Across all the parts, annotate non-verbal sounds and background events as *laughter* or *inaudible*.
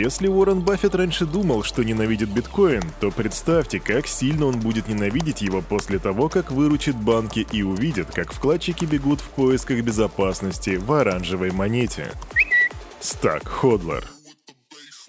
Если Уоррен Баффет раньше думал, что ненавидит биткоин, то представьте, как сильно он будет ненавидеть его после того, как выручит банки и увидит, как вкладчики бегут в поисках безопасности в оранжевой монете. Stack Hodler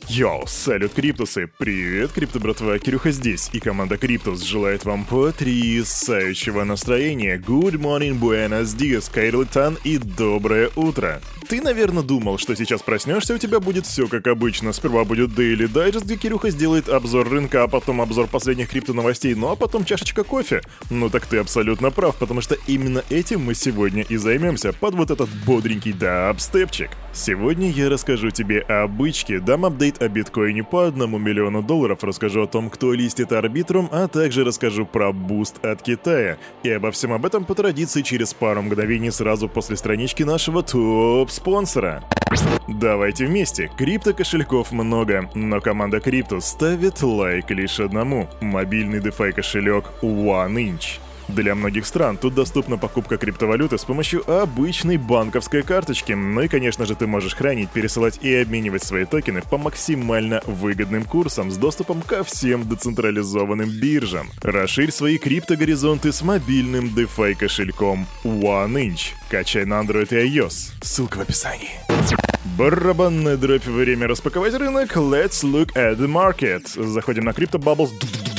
Йоу, салют, Криптусы! Привет, Крипто братва, Кирюха здесь, и команда Криптус желает вам потрясающего настроения. Good morning, buenos días, қайырлы таң, и доброе утро! Ты, наверное, думал, что сейчас проснешься, у тебя будет все как обычно. Сперва будет Daily Digest, где Кирюха сделает обзор рынка, а потом обзор последних крипто новостей, ну а потом чашечка кофе. Ну так ты абсолютно прав, потому что именно этим мы сегодня и займемся, под вот этот бодренький дабстепчик. Сегодня я расскажу тебе о бычке, дам апдейт о биткоине по одному миллиону долларов, расскажу о том, кто листит Arbitrum, а также расскажу про буст от Китая. И обо всем об этом по традиции через пару мгновений сразу после странички нашего топ-спонсора. Давайте вместе. Крипто кошельков много, но команда Крипто ставит лайк лишь одному. Мобильный DeFi кошелек OneInch. Для многих стран тут доступна покупка криптовалюты с помощью обычной банковской карточки. Ну и, конечно же, ты можешь хранить, пересылать и обменивать свои токены по максимально выгодным курсам с доступом ко всем децентрализованным биржам. Расширь свои криптогоризонты с мобильным DeFi кошельком OneInch. Качай на Android и iOS. Ссылка в описании. Барабанная дробь, время распаковать рынок. Let's look at the market. Заходим на CryptoBubbles.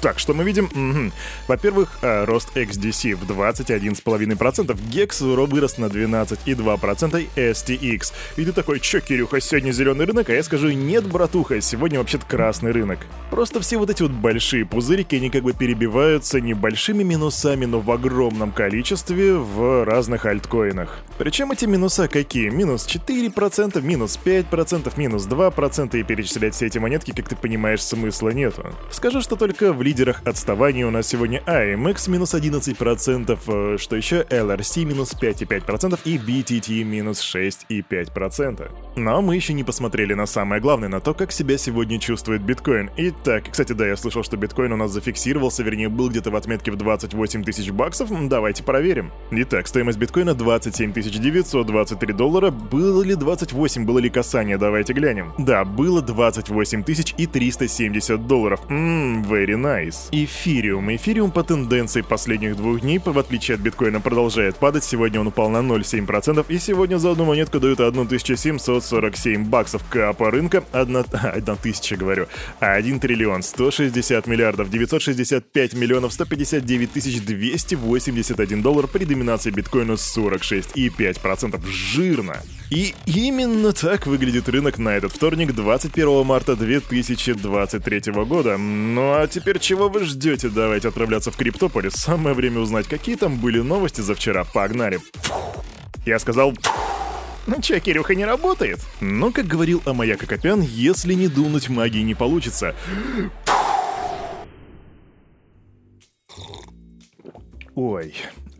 Так, что мы видим? Угу. Во-первых, э, рост XDC в 21,5%, GEX вырос на 12,2%, STX. И ты такой, чё, Кирюха, сегодня зеленый рынок? А я скажу, нет, братуха, сегодня вообще-то красный рынок. Просто все вот эти вот большие пузырики, они как бы перебиваются небольшими минусами, но в огромном количестве в разных альткоинах. Причем эти минуса какие? Минус 4%, минус 5%, минус 2%, и перечислять все эти монетки, как ты понимаешь, смысла нету. Скажу, что только в лидерах отставания у нас сегодня AMX минус 11%, э, что еще LRC минус 5,5% и BTT минус 6,5%. Но мы еще не посмотрели на самое главное, на то, как себя сегодня чувствует биткоин. Итак, кстати, да, я слышал, что биткоин у нас зафиксировался, вернее, был где-то в отметке в 28 тысяч баксов. Давайте проверим. Итак, стоимость биткоина 27 923 доллара. Было ли 28, было ли касание? Давайте глянем. Да, было 28 тысяч и 370 долларов. Ммм, very nice. Эфириум. Эфириум по тенденции последних двух дней, в отличие от биткоина, продолжает падать. Сегодня он упал на 0,7%, и сегодня за одну монетку дают 1747 баксов. Капа рынка 1, 1000, *laughs* говорю, 1 триллион 160 миллиардов 965 миллионов 159 тысяч 281 доллар при доминации биткоина 46,5%. Жирно. И именно так выглядит рынок на этот вторник, 21 марта 2023 года. Ну а теперь чего вы ждете? Давайте отправляться в Криптополис. Самое время узнать, какие там были новости за вчера. Погнали. Я сказал... Ну чё, Кирюха не работает? Ну, как говорил Амаяк Акопян, если не дунуть, магии не получится. Ой,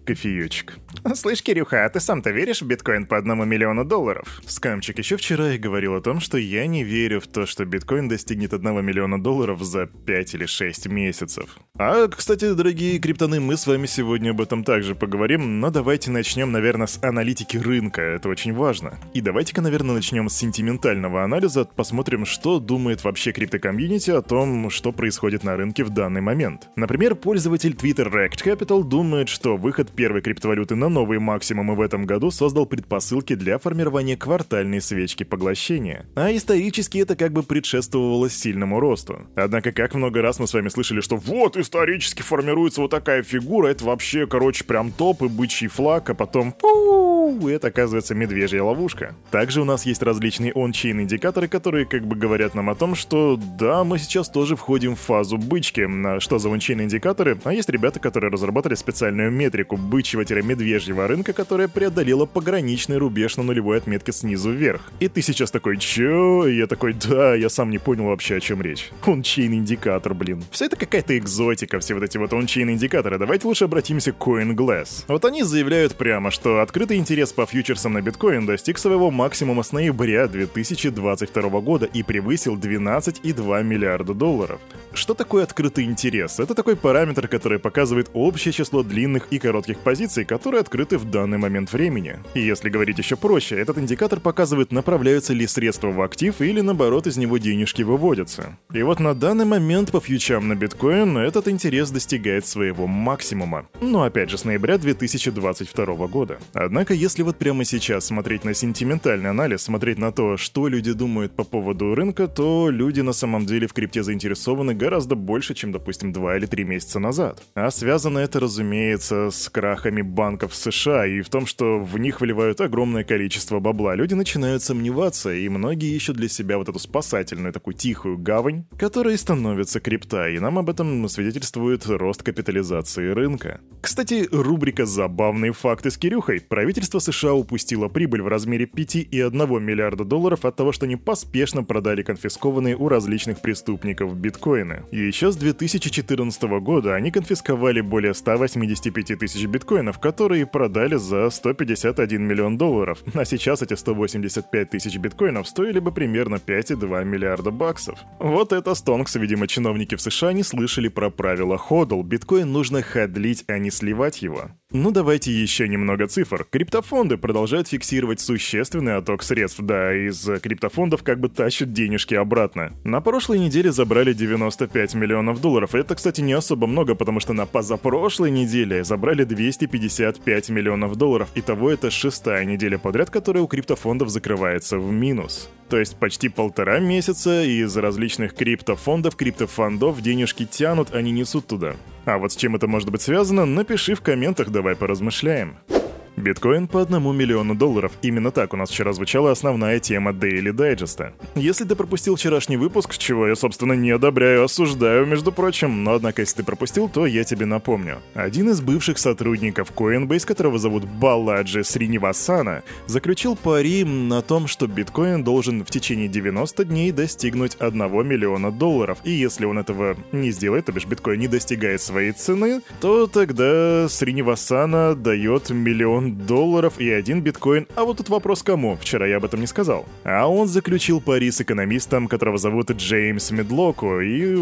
кофеечек. Слышь, Кирюха, а ты сам-то веришь в биткоин по одному миллиону долларов? Скамчик еще вчера и говорил о том, что я не верю в то, что биткоин достигнет одного миллиона долларов за 5 или 6 месяцев. А, кстати, дорогие криптоны, мы с вами сегодня об этом также поговорим, но давайте начнем, наверное, с аналитики рынка, это очень важно. И давайте-ка, наверное, начнем с сентиментального анализа, посмотрим, что думает вообще криптокомьюнити о том, что происходит на рынке в данный момент. Например, пользователь Twitter Rect Capital думает, что выход первой криптовалюты на новые максимумы в этом году создал предпосылки для формирования квартальной свечки поглощения. А исторически это как бы предшествовало сильному росту. Однако, как много раз мы с вами слышали, что вот исторически формируется вот такая фигура, это вообще, короче, прям топ и бычий флаг, а потом фу, это оказывается медвежья ловушка. Также у нас есть различные ончейн индикаторы, которые как бы говорят нам о том, что да, мы сейчас тоже входим в фазу бычки. Что за ончейн индикаторы? А есть ребята, которые разработали специальную метрику бычьего-медвежьего медвежьего рынка, которая преодолела пограничный рубеж на нулевой отметке снизу вверх. И ты сейчас такой, чё? И я такой, да, я сам не понял вообще, о чем речь. Ончейн индикатор, блин. Все это какая-то экзотика, все вот эти вот ончейн индикаторы. Давайте лучше обратимся к CoinGlass. Вот они заявляют прямо, что открытый интерес по фьючерсам на биткоин достиг своего максимума с ноября 2022 года и превысил 12,2 миллиарда долларов. Что такое открытый интерес? Это такой параметр, который показывает общее число длинных и коротких трейдерских позиций, которые открыты в данный момент времени. И если говорить еще проще, этот индикатор показывает, направляются ли средства в актив или наоборот из него денежки выводятся. И вот на данный момент по фьючам на биткоин этот интерес достигает своего максимума. Но опять же с ноября 2022 года. Однако если вот прямо сейчас смотреть на сентиментальный анализ, смотреть на то, что люди думают по поводу рынка, то люди на самом деле в крипте заинтересованы гораздо больше, чем, допустим, 2 или 3 месяца назад. А связано это, разумеется, с крахами банков США и в том, что в них вливают огромное количество бабла. Люди начинают сомневаться, и многие ищут для себя вот эту спасательную такую тихую гавань, которая становится крипта, и нам об этом свидетельствует рост капитализации рынка. Кстати, рубрика «Забавные факты с Кирюхой». Правительство США упустило прибыль в размере 5,1 миллиарда долларов от того, что они поспешно продали конфискованные у различных преступников биткоины. И еще с 2014 года они конфисковали более 185 тысяч биткоинов, которые продали за 151 миллион долларов. А сейчас эти 185 тысяч биткоинов стоили бы примерно 5,2 миллиарда баксов. Вот это стонкс, видимо, чиновники в США не слышали про правила ходл. Биткоин нужно ходлить, а не сливать его. Ну давайте еще немного цифр. Криптофонды продолжают фиксировать существенный отток средств, да, из криптофондов как бы тащат денежки обратно. На прошлой неделе забрали 95 миллионов долларов. Это, кстати, не особо много, потому что на позапрошлой неделе забрали 255 миллионов долларов. Итого это шестая неделя подряд, которая у криптофондов закрывается в минус. То есть почти полтора месяца из различных криптофондов, криптофондов денежки тянут, они несут туда. А вот с чем это может быть связано, напиши в комментах, давай поразмышляем. Биткоин по одному миллиону долларов. Именно так у нас вчера звучала основная тема Daily Digest. Если ты пропустил вчерашний выпуск, чего я, собственно, не одобряю, осуждаю, между прочим, но однако, если ты пропустил, то я тебе напомню. Один из бывших сотрудников Coinbase, которого зовут Баладжи Сринивасана, заключил пари на том, что биткоин должен в течение 90 дней достигнуть 1 миллиона долларов. И если он этого не сделает, то бишь биткоин не достигает своей цены, то тогда Сринивасана дает миллион долларов и один биткоин. А вот тут вопрос кому? Вчера я об этом не сказал. А он заключил пари с экономистом, которого зовут Джеймс Медлоку. И...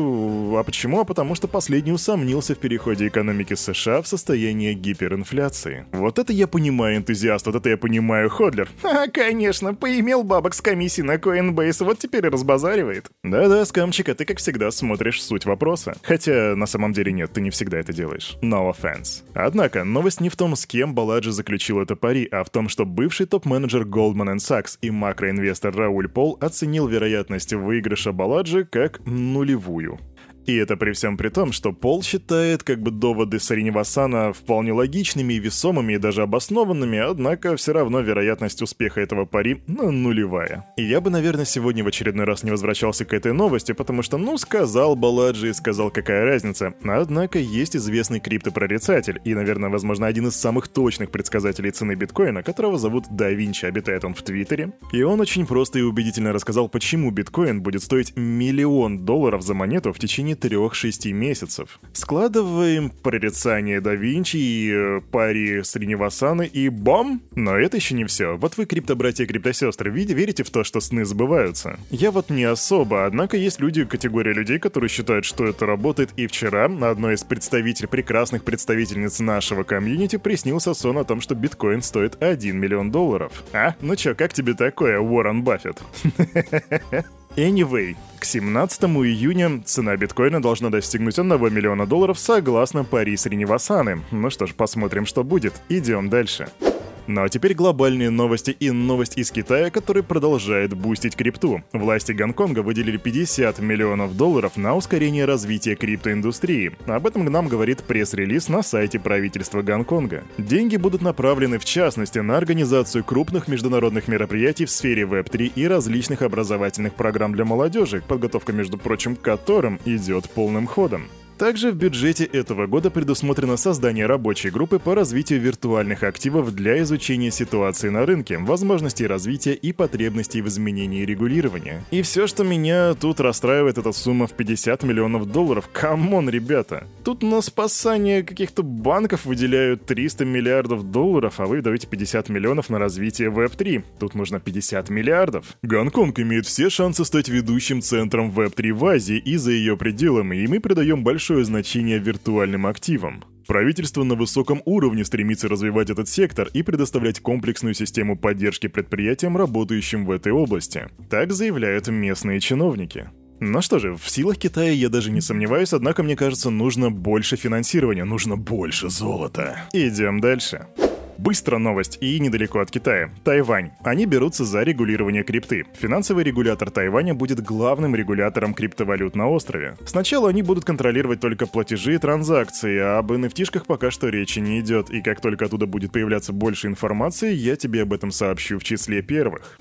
А почему? А потому что последний усомнился в переходе экономики США в состояние гиперинфляции. Вот это я понимаю, энтузиаст, вот это я понимаю, Ходлер. *laughs* А, конечно, поимел бабок с комиссии на Coinbase, вот теперь и разбазаривает. Да-да, скамчик, а ты, как всегда, смотришь суть вопроса. Хотя, на самом деле нет, ты не всегда это делаешь. No offense. Однако, новость не в том, с кем Баладжи заключил заключил это пари, а в том, что бывший топ-менеджер Goldman Sachs и макроинвестор Рауль Пол оценил вероятность выигрыша Баладжи как нулевую. И это при всем при том, что Пол считает как бы доводы Сариневасана вполне логичными весомыми и даже обоснованными, однако все равно вероятность успеха этого пари ну, нулевая. И я бы, наверное, сегодня в очередной раз не возвращался к этой новости, потому что, ну, сказал Баладжи и сказал, какая разница. Однако есть известный криптопрорицатель и, наверное, возможно, один из самых точных предсказателей цены биткоина, которого зовут Да Винчи, обитает он в Твиттере. И он очень просто и убедительно рассказал, почему биткоин будет стоить миллион долларов за монету в течение 3-6 месяцев. Складываем прорицание да Винчи и э, пари Сриневасаны и бам! Но это еще не все. Вот вы, криптобратья и криптосестры, верите в то, что сны сбываются? Я вот не особо, однако есть люди, категория людей, которые считают, что это работает, и вчера одной из представителей, прекрасных представительниц нашего комьюнити приснился сон о том, что биткоин стоит 1 миллион долларов. А? Ну чё, как тебе такое, Уоррен Баффет? *laughs* Anyway, к 17 июня цена биткоина должна достигнуть 1 миллиона долларов согласно пари Сриневасаны. Ну что ж, посмотрим, что будет. Идем дальше. Ну а теперь глобальные новости и новость из Китая, который продолжает бустить крипту. Власти Гонконга выделили 50 миллионов долларов на ускорение развития криптоиндустрии. Об этом нам говорит пресс-релиз на сайте правительства Гонконга. Деньги будут направлены в частности на организацию крупных международных мероприятий в сфере Web3 и различных образовательных программ для молодежи, подготовка, между прочим, к которым идет полным ходом. Также в бюджете этого года предусмотрено создание рабочей группы по развитию виртуальных активов для изучения ситуации на рынке, возможностей развития и потребностей в изменении регулирования. И все, что меня тут расстраивает, это сумма в 50 миллионов долларов. Come on, ребята! Тут на спасание каких-то банков выделяют 300 миллиардов долларов, а вы даете 50 миллионов на развитие Web3. Тут нужно 50 миллиардов. Гонконг имеет все шансы стать ведущим центром Web3 в Азии и за ее пределами, и мы придаем большое большое значение виртуальным активам. Правительство на высоком уровне стремится развивать этот сектор и предоставлять комплексную систему поддержки предприятиям, работающим в этой области. Так заявляют местные чиновники. Ну что же, в силах Китая я даже не сомневаюсь, однако мне кажется, нужно больше финансирования, нужно больше золота. Идем дальше. Быстро новость и недалеко от Китая. Тайвань. Они берутся за регулирование крипты. Финансовый регулятор Тайваня будет главным регулятором криптовалют на острове. Сначала они будут контролировать только платежи и транзакции, а об NFT-шках пока что речи не идет, и как только оттуда будет появляться больше информации, я тебе об этом сообщу в числе первых.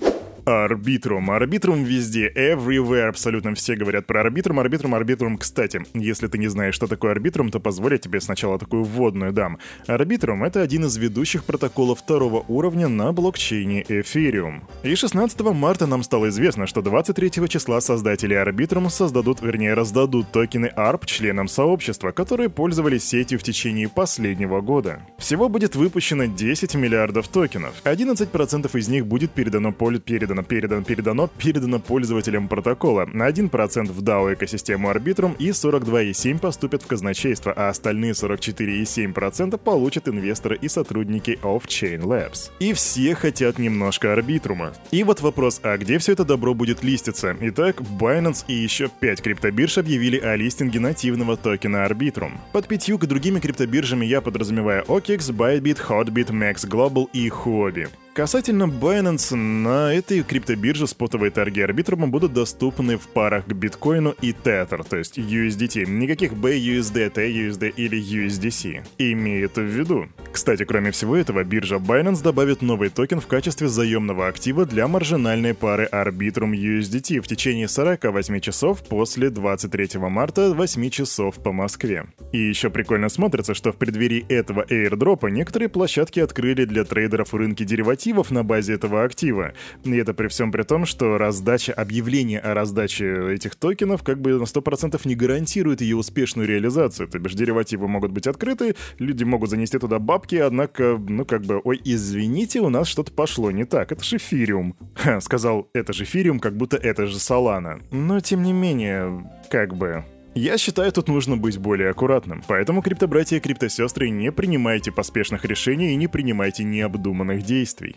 Арбитрум. Арбитрум везде, everywhere, абсолютно все говорят про арбитрум, арбитрум, арбитрум. Кстати, если ты не знаешь, что такое арбитрум, то позволь я тебе сначала такую вводную дам. Арбитрум — это один из ведущих протоколов второго уровня на блокчейне Ethereum. И 16 марта нам стало известно, что 23 числа создатели Арбитрум создадут, вернее, раздадут токены ARP членам сообщества, которые пользовались сетью в течение последнего года. Всего будет выпущено 10 миллиардов токенов. 11% из них будет передано, передано передано, передано, передано, передано пользователям протокола. На 1% в DAO экосистему Arbitrum и 42,7 поступят в казначейство, а остальные 44,7% получат инвесторы и сотрудники Off-Chain Labs. И все хотят немножко арбитрума. И вот вопрос, а где все это добро будет листиться? Итак, Binance и еще 5 криптобирж объявили о листинге нативного токена Arbitrum. Под пятью другими криптобиржами я подразумеваю OKEX, Bybit, Hotbit, Max Global и Huobi. Касательно Binance, на этой криптобирже спотовые торги арбитрума будут доступны в парах к биткоину и Tether, то есть USDT. Никаких BUSD, TUSD или USDC. Имеет в виду. Кстати, кроме всего этого, биржа Binance добавит новый токен в качестве заемного актива для маржинальной пары Arbitrum USDT в течение 48 часов после 23 марта 8 часов по Москве. И еще прикольно смотрится, что в преддверии этого airdропа некоторые площадки открыли для трейдеров рынки деривативов активов на базе этого актива. И это при всем при том, что раздача, объявление о раздаче этих токенов как бы на 100% не гарантирует ее успешную реализацию. То бишь деривативы могут быть открыты, люди могут занести туда бабки, однако, ну как бы, ой, извините, у нас что-то пошло не так, это же эфириум. Ха, *laughs* сказал, это же эфириум, как будто это же Солана. Но тем не менее, как бы... Я считаю, тут нужно быть более аккуратным. Поэтому, криптобратья и криптосестры, не принимайте поспешных решений и не принимайте необдуманных действий.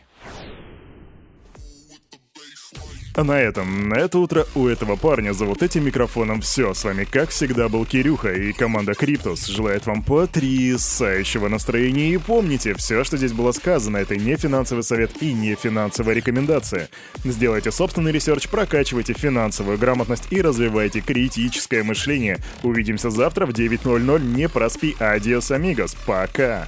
А на этом, на это утро у этого парня за вот этим микрофоном все. С вами, как всегда, был Кирюха и команда Криптус. Желает вам потрясающего настроения и помните, все, что здесь было сказано, это не финансовый совет и не финансовая рекомендация. Сделайте собственный research, прокачивайте финансовую грамотность и развивайте критическое мышление. Увидимся завтра в 9.00, не проспи, адиос амигос, пока!